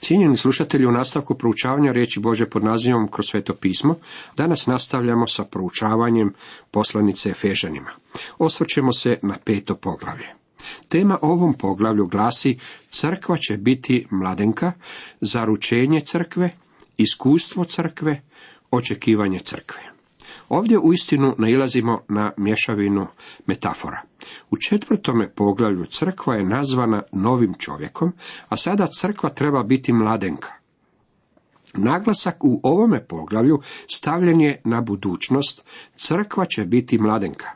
Cijenjeni slušatelji, u nastavku proučavanja riječi Bože pod nazivom kroz sveto pismo, danas nastavljamo sa proučavanjem poslanice Efežanima. Osvrćemo se na peto poglavlje. Tema ovom poglavlju glasi Crkva će biti mladenka, zaručenje crkve, iskustvo crkve, očekivanje crkve. Ovdje uistinu nailazimo na mješavinu metafora. U četvrtome poglavlju crkva je nazvana novim čovjekom, a sada crkva treba biti mladenka. Naglasak u ovome poglavlju stavljen je na budućnost, crkva će biti mladenka.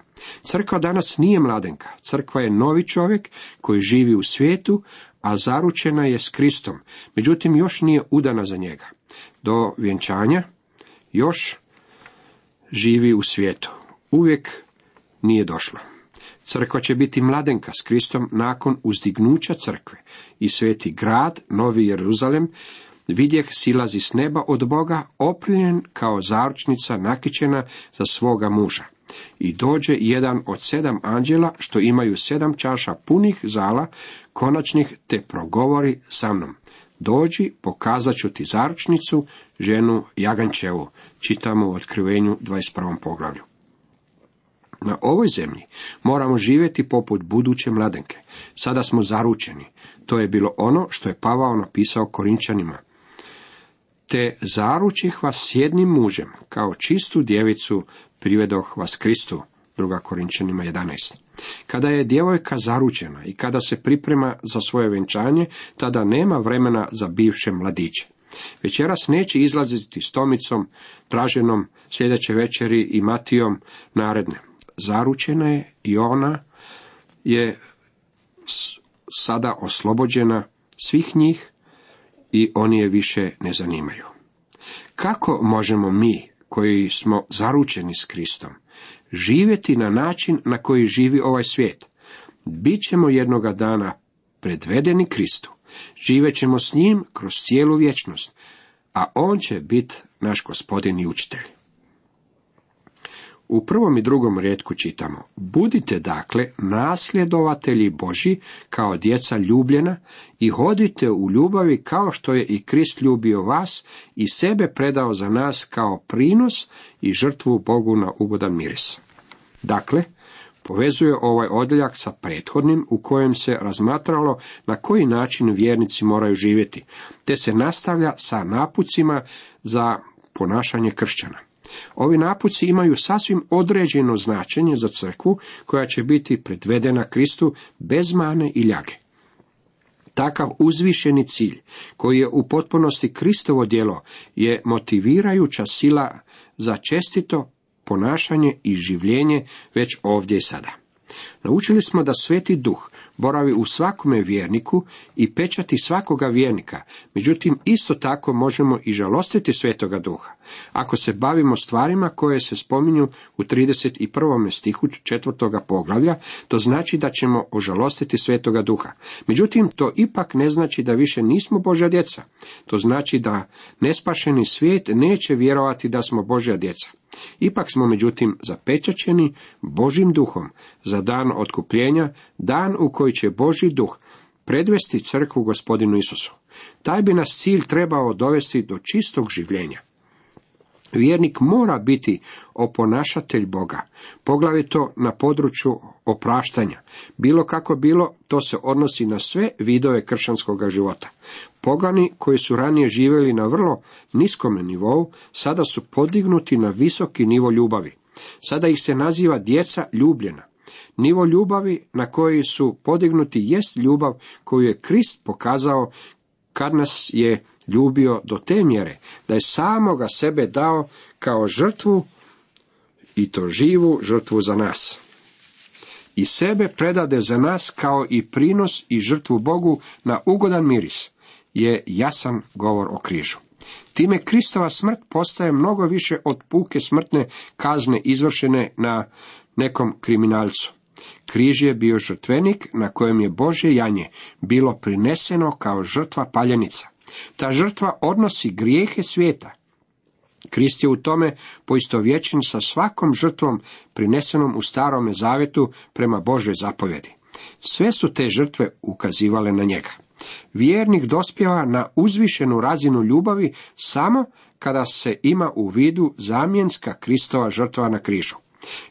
Crkva danas nije mladenka, crkva je novi čovjek koji živi u svijetu, a zaručena je s Kristom, međutim još nije udana za njega. Do vjenčanja još živi u svijetu. Uvijek nije došlo. Crkva će biti mladenka s Kristom nakon uzdignuća crkve i sveti grad, Novi Jeruzalem, vidjeh silazi s neba od Boga, opriljen kao zaručnica nakićena za svoga muža. I dođe jedan od sedam anđela, što imaju sedam čaša punih zala, konačnih, te progovori sa mnom. Dođi, pokazat ću ti zaručnicu, ženu Jagančevu, čitamo u otkrivenju 21. poglavlju. Na ovoj zemlji moramo živjeti poput buduće mladenke. Sada smo zaručeni. To je bilo ono što je Pavao napisao Korinčanima. Te zaručih vas s jednim mužem, kao čistu djevicu privedoh vas Kristu. Druga Korinčanima 11. Kada je djevojka zaručena i kada se priprema za svoje venčanje, tada nema vremena za bivše mladiće. Večeras neće izlaziti s Tomicom, traženom sljedeće večeri i Matijom naredne. Zaručena je i ona je sada oslobođena svih njih i oni je više ne zanimaju. Kako možemo mi, koji smo zaručeni s Kristom, živjeti na način na koji živi ovaj svijet? Bićemo jednoga dana predvedeni Kristu. Živet ćemo s njim kroz cijelu vječnost, a on će biti naš gospodin i učitelj. U prvom i drugom rijetku čitamo, budite dakle nasljedovatelji Boži kao djeca ljubljena i hodite u ljubavi kao što je i Krist ljubio vas i sebe predao za nas kao prinos i žrtvu Bogu na ugodan miris. Dakle, povezuje ovaj odjeljak sa prethodnim u kojem se razmatralo na koji način vjernici moraju živjeti, te se nastavlja sa napucima za ponašanje kršćana. Ovi napuci imaju sasvim određeno značenje za crkvu koja će biti predvedena Kristu bez mane i ljage. Takav uzvišeni cilj, koji je u potpunosti Kristovo djelo, je motivirajuća sila za čestito ponašanje i življenje već ovdje i sada. Naučili smo da sveti duh boravi u svakome vjerniku i pečati svakoga vjernika, međutim isto tako možemo i žalostiti svetoga duha. Ako se bavimo stvarima koje se spominju u 31. stihu četvrtoga poglavlja, to znači da ćemo ožalostiti svetoga duha. Međutim, to ipak ne znači da više nismo Božja djeca. To znači da nespašeni svijet neće vjerovati da smo Božja djeca. Ipak smo međutim zapečaćeni Božim duhom za dan otkupljenja, dan u koji će Boži duh predvesti crkvu gospodinu Isusu. Taj bi nas cilj trebao dovesti do čistog življenja. Vjernik mora biti oponašatelj Boga, poglavito na području opraštanja. Bilo kako bilo, to se odnosi na sve vidove kršćanskog života. Pogani koji su ranije živjeli na vrlo niskome nivou, sada su podignuti na visoki nivo ljubavi. Sada ih se naziva djeca ljubljena. Nivo ljubavi na koji su podignuti jest ljubav koju je Krist pokazao kad nas je ljubio do te mjere da je samoga sebe dao kao žrtvu i to živu žrtvu za nas. I sebe predade za nas kao i prinos i žrtvu Bogu na ugodan miris je jasan govor o križu. Time Kristova smrt postaje mnogo više od puke smrtne kazne izvršene na nekom kriminalcu. Križ je bio žrtvenik na kojem je Božje janje bilo prineseno kao žrtva paljenica. Ta žrtva odnosi grijehe svijeta. Krist je u tome poistovjećen sa svakom žrtvom prinesenom u starome zavetu prema Božoj zapovjedi. Sve su te žrtve ukazivale na njega. Vjernik dospjeva na uzvišenu razinu ljubavi samo kada se ima u vidu zamjenska Kristova žrtva na križu.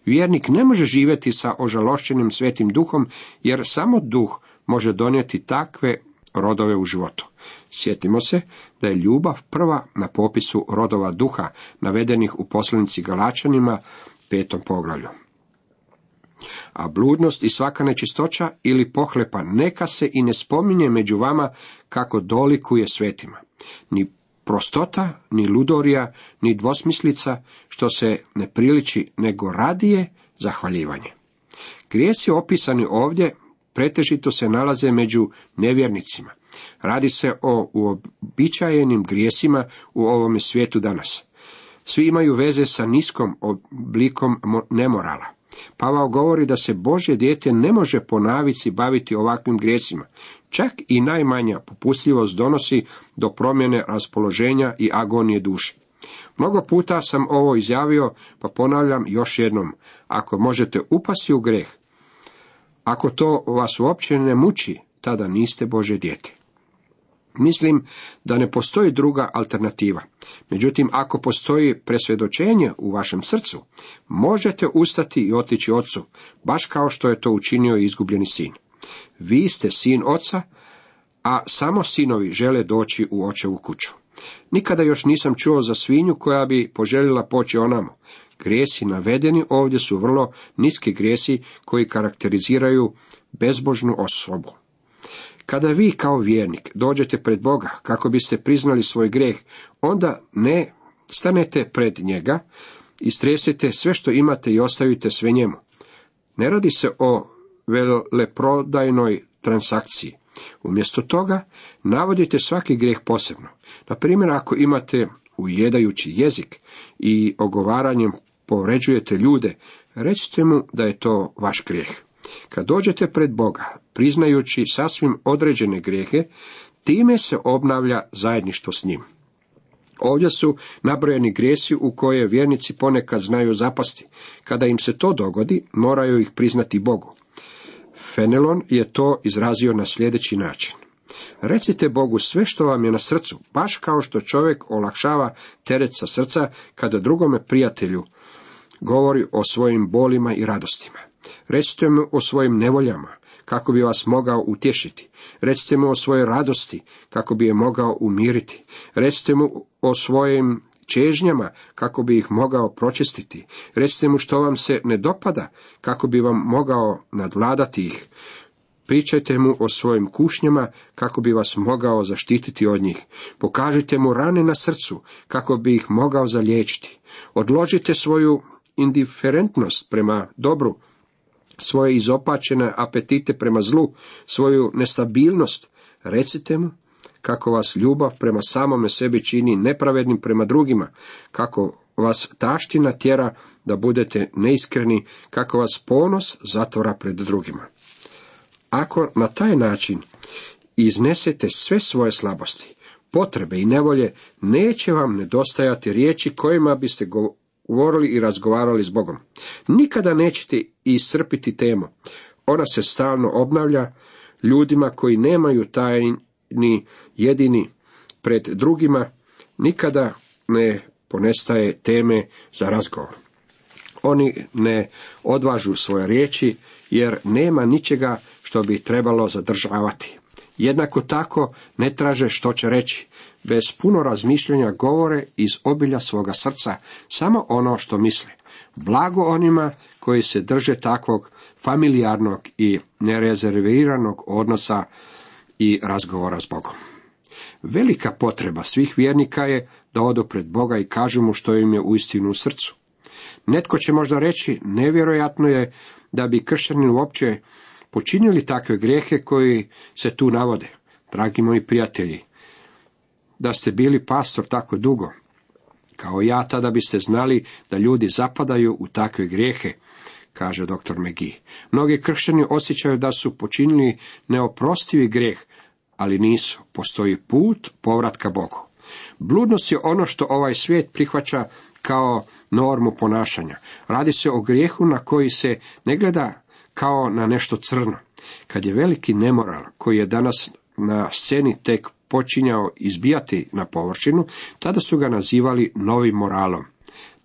Vjernik ne može živjeti sa ožalošćenim svetim duhom, jer samo duh može donijeti takve rodove u životu. Sjetimo se da je ljubav prva na popisu rodova duha navedenih u poslanici Galačanima petom poglavlju. A bludnost i svaka nečistoća ili pohlepa neka se i ne spominje među vama kako dolikuje svetima. Ni prostota, ni ludorija, ni dvosmislica, što se ne priliči, nego radije zahvaljivanje. Grijesi opisani ovdje pretežito se nalaze među nevjernicima. Radi se o uobičajenim grijesima u ovome svijetu danas. Svi imaju veze sa niskom oblikom nemorala. Pavao govori da se Božje dijete ne može po navici baviti ovakvim grijesima. Čak i najmanja popustljivost donosi do promjene raspoloženja i agonije duše. Mnogo puta sam ovo izjavio, pa ponavljam još jednom. Ako možete upasti u greh, ako to vas uopće ne muči, tada niste Bože dijete. Mislim da ne postoji druga alternativa. Međutim, ako postoji presvjedočenje u vašem srcu, možete ustati i otići ocu, baš kao što je to učinio izgubljeni sin. Vi ste sin oca, a samo sinovi žele doći u očevu kuću. Nikada još nisam čuo za svinju koja bi poželjela poći onamo. Grijesi navedeni ovdje su vrlo niski grijesi koji karakteriziraju bezbožnu osobu. Kada vi kao vjernik dođete pred Boga kako biste priznali svoj greh, onda ne stanete pred njega i stresete sve što imate i ostavite sve njemu. Ne radi se o veleprodajnoj transakciji. Umjesto toga navodite svaki grijeh posebno. Na primjer, ako imate ujedajući jezik i ogovaranjem povređujete ljude, recite mu da je to vaš grijeh. Kad dođete pred Boga, priznajući sasvim određene grijehe, time se obnavlja zajedništvo s njim. Ovdje su nabrojeni grijesi u koje vjernici ponekad znaju zapasti. Kada im se to dogodi, moraju ih priznati Bogu. Fenelon je to izrazio na sljedeći način. Recite Bogu sve što vam je na srcu, baš kao što čovjek olakšava teret sa srca kada drugome prijatelju govori o svojim bolima i radostima. Recite mu o svojim nevoljama, kako bi vas mogao utješiti. Recite mu o svojoj radosti, kako bi je mogao umiriti. Recite mu o svojim čežnjama, kako bi ih mogao pročistiti. Recite mu što vam se ne dopada, kako bi vam mogao nadvladati ih. Pričajte mu o svojim kušnjama, kako bi vas mogao zaštititi od njih. Pokažite mu rane na srcu, kako bi ih mogao zaliječiti. Odložite svoju indiferentnost prema dobru, svoje izopačene apetite prema zlu, svoju nestabilnost, recite mu kako vas ljubav prema samome sebi čini nepravednim prema drugima, kako vas taština tjera da budete neiskreni, kako vas ponos zatvora pred drugima. Ako na taj način iznesete sve svoje slabosti, potrebe i nevolje, neće vam nedostajati riječi kojima biste govorili i razgovarali s Bogom. Nikada nećete iscrpiti temu. Ona se stalno obnavlja ljudima koji nemaju tajni jedini pred drugima, nikada ne ponestaje teme za razgovor. Oni ne odvažu svoje riječi, jer nema ničega što bi trebalo zadržavati. Jednako tako ne traže što će reći, bez puno razmišljanja govore iz obilja svoga srca samo ono što misle. Blago onima koji se drže takvog familijarnog i nerezerviranog odnosa i razgovora s Bogom. Velika potreba svih vjernika je da odu pred Boga i kažu mu što im je uistinu u srcu. Netko će možda reći, nevjerojatno je da bi kršćanin uopće počinili takve grijehe koji se tu navode. Dragi moji prijatelji, da ste bili pastor tako dugo, kao ja, tada biste znali da ljudi zapadaju u takve grijehe, kaže dr. McGee. Mnogi kršćani osjećaju da su počinili neoprostivi grijeh, ali nisu. Postoji put povratka Bogu. Bludnost je ono što ovaj svijet prihvaća kao normu ponašanja. Radi se o grijehu na koji se ne gleda kao na nešto crno. Kad je veliki nemoral koji je danas na sceni tek počinjao izbijati na površinu, tada su ga nazivali novim moralom.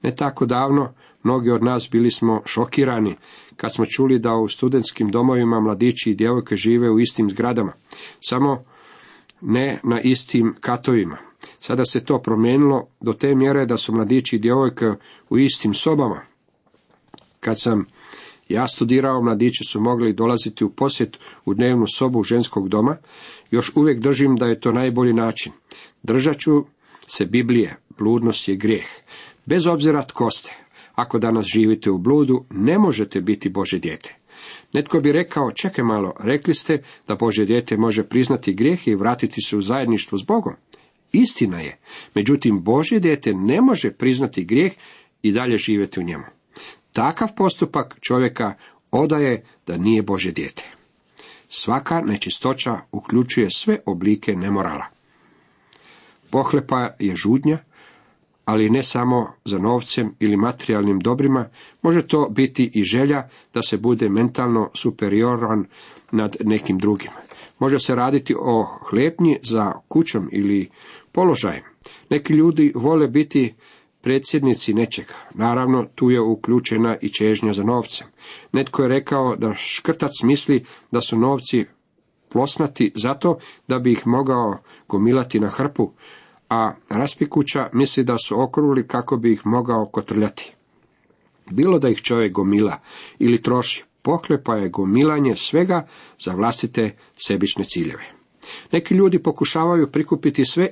Ne tako davno, mnogi od nas bili smo šokirani kad smo čuli da u studentskim domovima mladići i djevojke žive u istim zgradama, samo ne na istim katovima. Sada se to promijenilo do te mjere da su mladići i djevojke u istim sobama. Kad sam ja studirao, mladići su mogli dolaziti u posjet u dnevnu sobu ženskog doma, još uvijek držim da je to najbolji način. Držat ću se Biblije, bludnost je grijeh. Bez obzira tko ste, ako danas živite u bludu, ne možete biti Bože dijete. Netko bi rekao, čekaj malo, rekli ste da Bože dijete može priznati grijeh i vratiti se u zajedništvo s Bogom. Istina je, međutim Bože dijete ne može priznati grijeh i dalje živjeti u njemu. Takav postupak čovjeka odaje da nije Bože dijete. Svaka nečistoća uključuje sve oblike nemorala. Pohlepa je žudnja, ali ne samo za novcem ili materijalnim dobrima, može to biti i želja da se bude mentalno superioran nad nekim drugim. Može se raditi o hlepnji za kućom ili položajem. Neki ljudi vole biti predsjednici nečega. Naravno, tu je uključena i čežnja za novcem. Netko je rekao da škrtac misli da su novci plosnati zato da bi ih mogao gomilati na hrpu, a raspikuća misli da su okruli kako bi ih mogao kotrljati. Bilo da ih čovjek gomila ili troši, pohlepa je gomilanje svega za vlastite sebične ciljeve. Neki ljudi pokušavaju prikupiti sve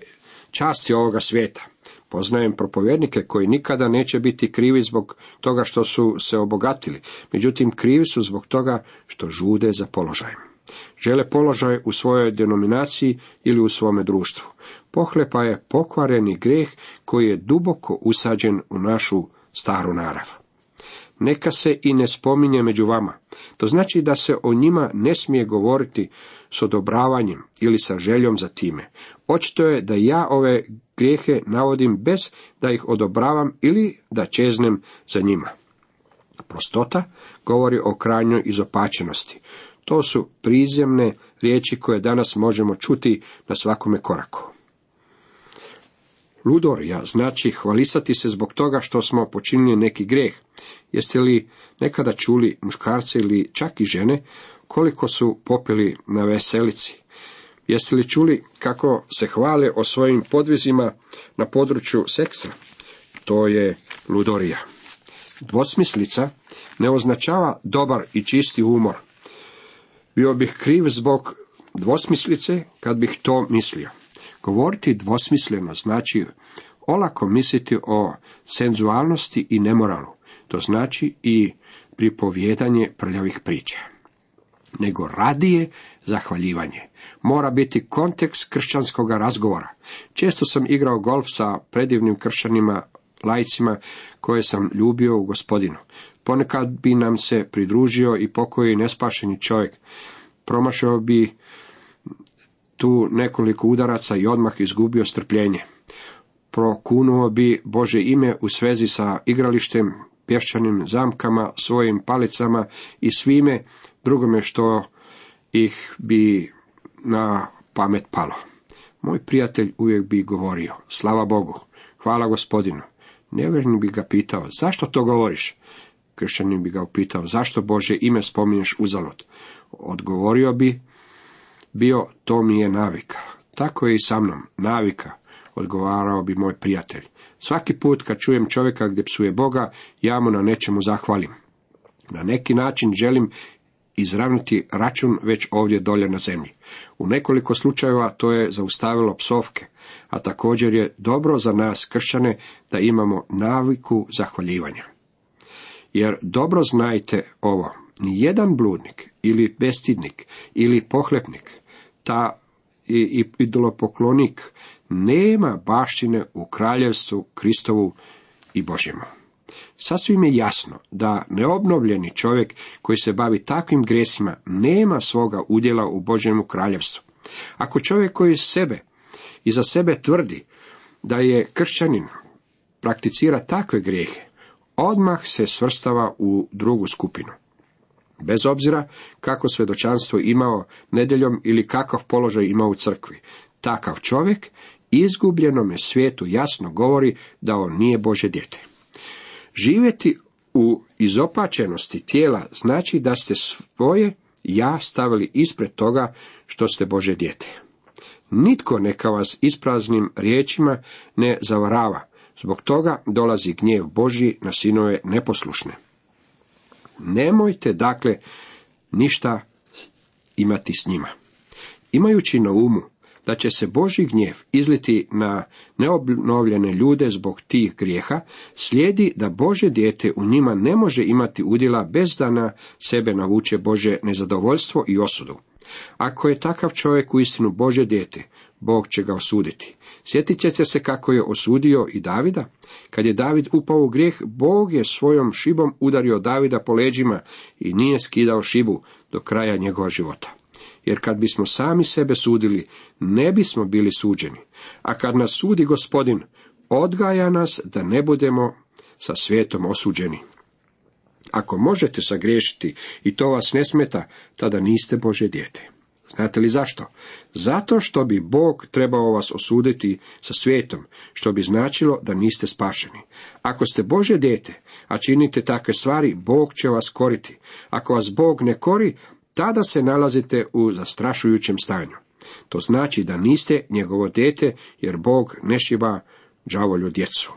časti ovoga svijeta. Poznajem propovjednike koji nikada neće biti krivi zbog toga što su se obogatili, međutim krivi su zbog toga što žude za položajem. Žele položaj u svojoj denominaciji ili u svome društvu. Pohlepa je pokvareni greh koji je duboko usađen u našu staru narav. Neka se i ne spominje među vama. To znači da se o njima ne smije govoriti s odobravanjem ili sa željom za time. Očito je da ja ove grijehe navodim bez da ih odobravam ili da čeznem za njima. Prostota govori o krajnjoj izopačenosti. To su prizemne riječi koje danas možemo čuti na svakome koraku. Ludorija znači hvalisati se zbog toga što smo počinili neki greh. Jeste li nekada čuli muškarce ili čak i žene koliko su popili na veselici? Jeste li čuli kako se hvale o svojim podvizima na području seksa? To je ludorija. Dvosmislica ne označava dobar i čisti umor. Bio bih kriv zbog dvosmislice kad bih to mislio. Govoriti dvosmisleno znači olako misliti o senzualnosti i nemoralu. To znači i pripovjedanje prljavih priča. Nego radije zahvaljivanje. Mora biti kontekst kršćanskog razgovora. Često sam igrao golf sa predivnim kršćanima, lajcima koje sam ljubio u gospodinu. Ponekad bi nam se pridružio i pokoji nespašeni čovjek. Promašao bi tu nekoliko udaraca i odmah izgubio strpljenje. Prokunuo bi Bože ime u svezi sa igralištem, pješčanim zamkama, svojim palicama i svime drugome što ih bi na pamet palo. Moj prijatelj uvijek bi govorio, slava Bogu, hvala gospodinu. Nevjerni bi ga pitao, zašto to govoriš? Kršćanin bi ga upitao, zašto Bože ime spominješ uzalud? Odgovorio bi, bio to mi je navika. Tako je i sa mnom, navika, odgovarao bi moj prijatelj. Svaki put kad čujem čovjeka gdje psuje Boga, ja mu na nečemu zahvalim. Na neki način želim izravnuti račun već ovdje dolje na zemlji. U nekoliko slučajeva to je zaustavilo psovke, a također je dobro za nas kršćane da imamo naviku zahvaljivanja. Jer dobro znajte ovo, ni jedan bludnik ili bestidnik ili pohlepnik ta i idolopoklonik nema baštine u kraljevstvu Kristovu i Božjemu. Sasvim je jasno da neobnovljeni čovjek koji se bavi takvim gresima nema svoga udjela u Božjemu kraljevstvu. Ako čovjek koji sebe i za sebe tvrdi da je kršćanin, prakticira takve grijehe, odmah se svrstava u drugu skupinu. Bez obzira kako svjedočanstvo imao nedjeljom ili kakav položaj imao u crkvi. Takav čovjek izgubljenome svijetu jasno govori da on nije Bože dijete. Živjeti u izopačenosti tijela znači da ste svoje ja stavili ispred toga što ste Bože dijete. Nitko neka vas ispraznim riječima ne zavarava, zbog toga dolazi gnjev Božji na sinove neposlušne. Nemojte dakle ništa imati s njima. Imajući na umu da će se Boži gnjev izliti na neobnovljene ljude zbog tih grijeha, slijedi da Bože dijete u njima ne može imati udjela bez da na sebe navuče Bože nezadovoljstvo i osudu. Ako je takav čovjek u istinu Bože dijete, Bog će ga osuditi. Sjetit ćete se kako je osudio i Davida. Kad je David upao u grijeh, Bog je svojom šibom udario Davida po leđima i nije skidao šibu do kraja njegova života. Jer kad bismo sami sebe sudili, ne bismo bili suđeni. A kad nas sudi gospodin, odgaja nas da ne budemo sa svijetom osuđeni. Ako možete sagriješiti i to vas ne smeta, tada niste Bože dijete. Znate li zašto? Zato što bi Bog trebao vas osuditi sa svijetom, što bi značilo da niste spašeni. Ako ste Bože dijete, a činite takve stvari, Bog će vas koriti. Ako vas Bog ne kori, tada se nalazite u zastrašujućem stanju. To znači da niste njegovo dijete, jer Bog ne šiba đavolju djecu.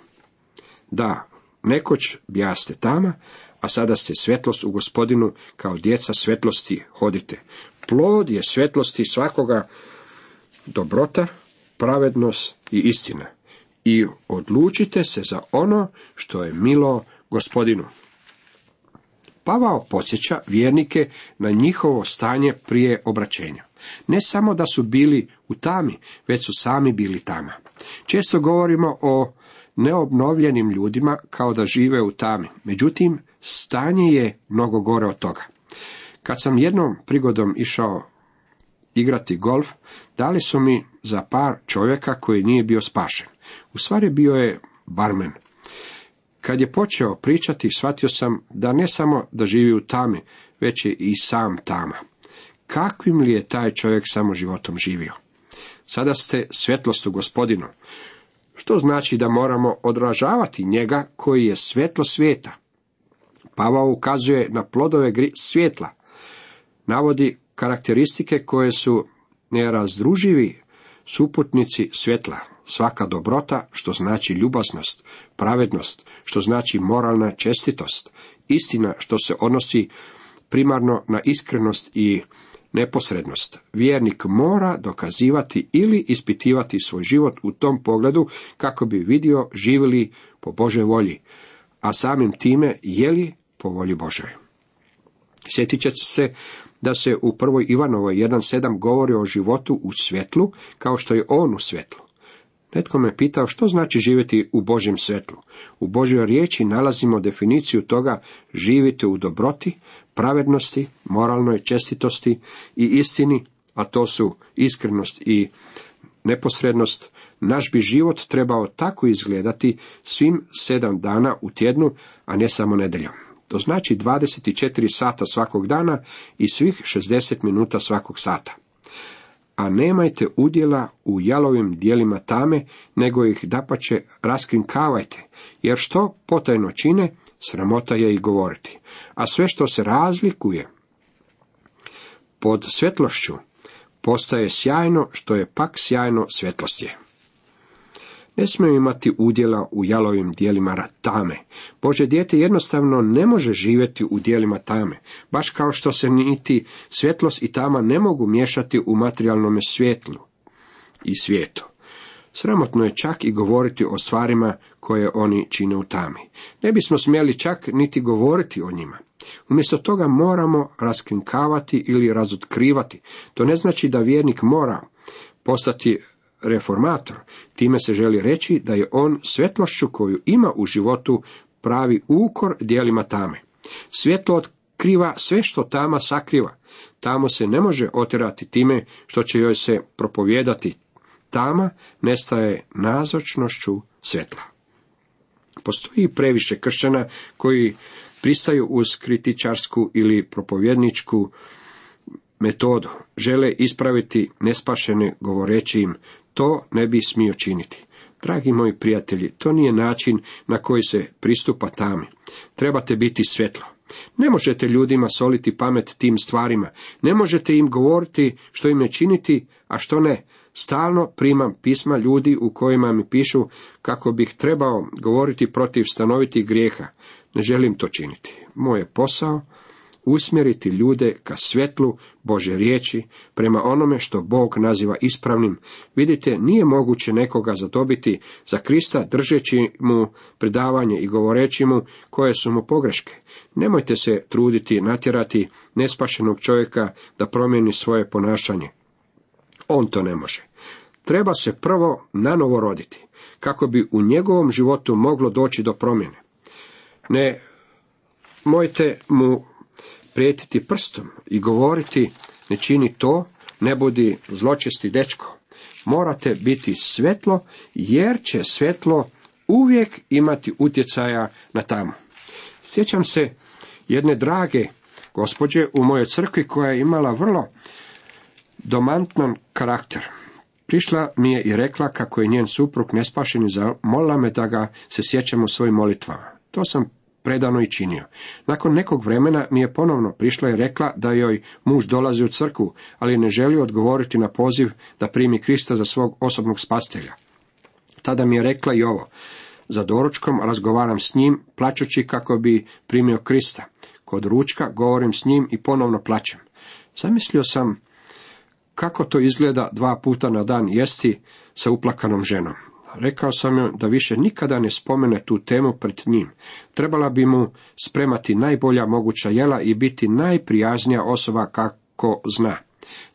Da, nekoć bijaste tama, a sada ste svjetlost u gospodinu, kao djeca svjetlosti hodite. Plod je svjetlosti svakoga dobrota, pravednost i istina. I odlučite se za ono što je milo gospodinu. Pavao podsjeća vjernike na njihovo stanje prije obraćenja. Ne samo da su bili u tami, već su sami bili tama. Često govorimo o neobnovljenim ljudima kao da žive u tami. Međutim, stanje je mnogo gore od toga. Kad sam jednom prigodom išao igrati golf, dali su mi za par čovjeka koji nije bio spašen. U stvari bio je barmen. Kad je počeo pričati, shvatio sam da ne samo da živi u tami, već je i sam tama. Kakvim li je taj čovjek samo životom živio? Sada ste svjetlost u gospodinu, što znači da moramo odražavati njega koji je svjetlo svijeta. Pavao ukazuje na plodove svjetla, navodi karakteristike koje su nerazdruživi suputnici svjetla, svaka dobrota, što znači ljubaznost, pravednost, što znači moralna čestitost, istina, što se odnosi primarno na iskrenost i neposrednost. Vjernik mora dokazivati ili ispitivati svoj život u tom pogledu kako bi vidio živjeli po Božoj volji, a samim time jeli po volji Božoj. Sjetit će se da se u prvoj Ivanovoj 1.7 govori o životu u svjetlu, kao što je on u svjetlu. Netko me pitao što znači živjeti u Božjem svjetlu. U Božjoj riječi nalazimo definiciju toga živite u dobroti, pravednosti, moralnoj čestitosti i istini, a to su iskrenost i neposrednost. Naš bi život trebao tako izgledati svim sedam dana u tjednu, a ne samo nedeljom. To znači 24 sata svakog dana i svih 60 minuta svakog sata. A nemajte udjela u jalovim dijelima tame, nego ih dapače raskrinkavajte, jer što potajno čine, sramota je i govoriti. A sve što se razlikuje pod svjetlošću, postaje sjajno, što je pak sjajno svjetlost je. Ne smiju imati udjela u jalovim dijelima tame. Bože dijete jednostavno ne može živjeti u dijelima tame, baš kao što se niti svjetlost i tama ne mogu miješati u materijalnom svjetlu i svijetu. Sramotno je čak i govoriti o stvarima koje oni čine u tami. Ne bismo smjeli čak niti govoriti o njima. Umjesto toga moramo raskrinkavati ili razotkrivati. To ne znači da vjernik mora postati reformator. Time se želi reći da je on svjetlošću koju ima u životu pravi ukor dijelima tame. Svjetlo otkriva sve što tama sakriva. Tamo se ne može oterati time što će joj se propovijedati. Tama nestaje nazočnošću svjetla. Postoji previše kršćana koji pristaju uz kritičarsku ili propovjedničku metodu, žele ispraviti nespašene govoreći im, to ne bi smio činiti. Dragi moji prijatelji, to nije način na koji se pristupa tami. Trebate biti svjetlo. Ne možete ljudima soliti pamet tim stvarima, ne možete im govoriti što im je činiti, a što ne. Stalno primam pisma ljudi u kojima mi pišu kako bih trebao govoriti protiv stanovitih grijeha. Ne želim to činiti. Moj posao usmjeriti ljude ka svjetlu Bože riječi, prema onome što Bog naziva ispravnim. Vidite, nije moguće nekoga zadobiti za Krista držeći mu predavanje i govoreći mu koje su mu pogreške. Nemojte se truditi natjerati nespašenog čovjeka da promijeni svoje ponašanje. On to ne može. Treba se prvo nanovo roditi, kako bi u njegovom životu moglo doći do promjene. Ne mojte mu prijetiti prstom i govoriti ne čini to, ne budi zločesti dečko. Morate biti svetlo, jer će svetlo uvijek imati utjecaja na tamo. Sjećam se jedne drage gospođe u mojoj crkvi koja je imala vrlo domantnan karakter. Prišla mi je i rekla kako je njen suprug nespašen i zamolila me da ga se sjećam u svojim molitvama. To sam predano i činio. Nakon nekog vremena mi je ponovno prišla i rekla da joj muž dolazi u crkvu, ali ne želi odgovoriti na poziv da primi Krista za svog osobnog spastelja. Tada mi je rekla i ovo. Za doručkom razgovaram s njim, plaćući kako bi primio Krista. Kod ručka govorim s njim i ponovno plaćem. Zamislio sam kako to izgleda dva puta na dan jesti sa uplakanom ženom. Rekao sam joj da više nikada ne spomene tu temu pred njim. Trebala bi mu spremati najbolja moguća jela i biti najprijaznija osoba kako zna.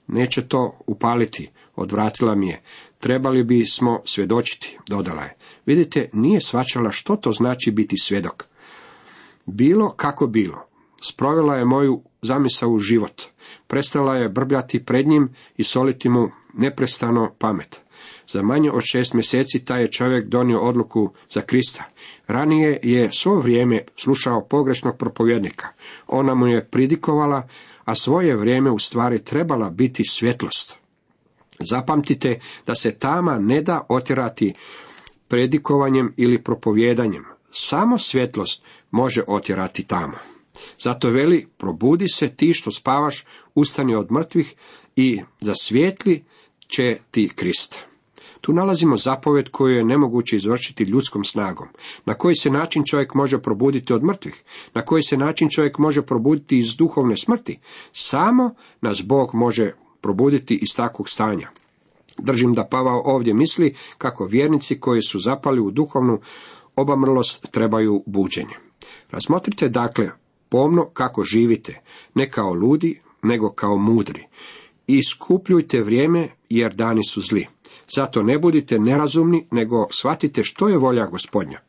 Neće to upaliti, odvratila mi je. Trebali bismo svjedočiti, dodala je. Vidite, nije svačala što to znači biti svjedok. Bilo kako bilo, sprovela je moju zamisao u život. Prestala je brbljati pred njim i soliti mu neprestano pamet. Za manje od šest mjeseci taj je čovjek donio odluku za Krista. Ranije je svo vrijeme slušao pogrešnog propovjednika. Ona mu je pridikovala, a svoje vrijeme u stvari trebala biti svjetlost. Zapamtite da se tama ne da otjerati predikovanjem ili propovjedanjem. Samo svjetlost može otjerati tamo. Zato veli, probudi se ti što spavaš, ustani od mrtvih i zasvijetli će ti Krist. Tu nalazimo zapovjed koju je nemoguće izvršiti ljudskom snagom. Na koji se način čovjek može probuditi od mrtvih? Na koji se način čovjek može probuditi iz duhovne smrti? Samo nas Bog može probuditi iz takvog stanja. Držim da Pavao ovdje misli kako vjernici koji su zapali u duhovnu obamrlost trebaju buđenje. Razmotrite dakle pomno kako živite, ne kao ludi, nego kao mudri. Iskupljujte vrijeme jer dani su zli. Zato ne budite nerazumni, nego shvatite što je volja gospodnja.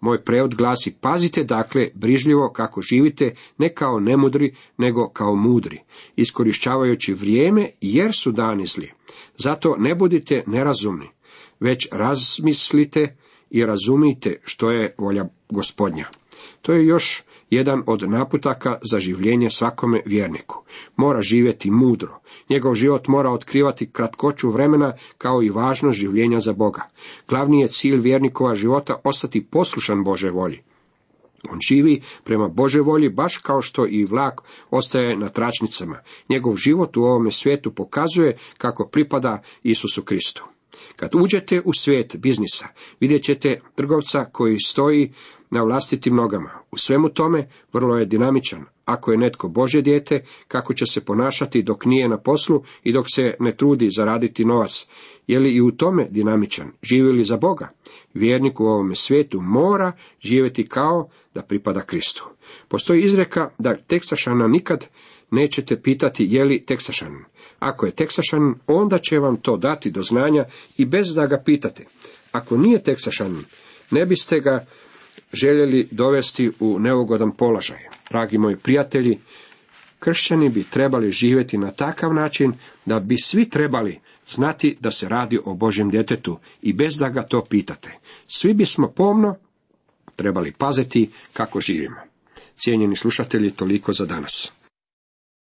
Moj prevod glasi, pazite dakle brižljivo kako živite, ne kao nemudri, nego kao mudri, iskorištavajući vrijeme jer su dani zli. Zato ne budite nerazumni, već razmislite i razumijte što je volja gospodnja. To je još jedan od naputaka za življenje svakome vjerniku. Mora živjeti mudro. Njegov život mora otkrivati kratkoću vremena kao i važnost življenja za Boga. Glavni je cilj vjernikova života ostati poslušan Bože volji. On živi prema Bože volji baš kao što i vlak ostaje na tračnicama. Njegov život u ovome svijetu pokazuje kako pripada Isusu Kristu. Kad uđete u svijet biznisa, vidjet ćete trgovca koji stoji na vlastitim nogama. U svemu tome vrlo je dinamičan. Ako je netko Bože dijete, kako će se ponašati dok nije na poslu i dok se ne trudi zaraditi novac. Je li i u tome dinamičan? Živi li za Boga? Vjernik u ovome svijetu mora živjeti kao da pripada Kristu. Postoji izreka da teksašana nikad nećete pitati je li teksašanin. Ako je teksašanin, onda će vam to dati do znanja i bez da ga pitate. Ako nije teksašanin, ne biste ga željeli dovesti u neugodan položaj. Dragi moji prijatelji, kršćani bi trebali živjeti na takav način da bi svi trebali znati da se radi o Božjem djetetu i bez da ga to pitate. Svi bismo pomno trebali paziti kako živimo. Cijenjeni slušatelji, toliko za danas.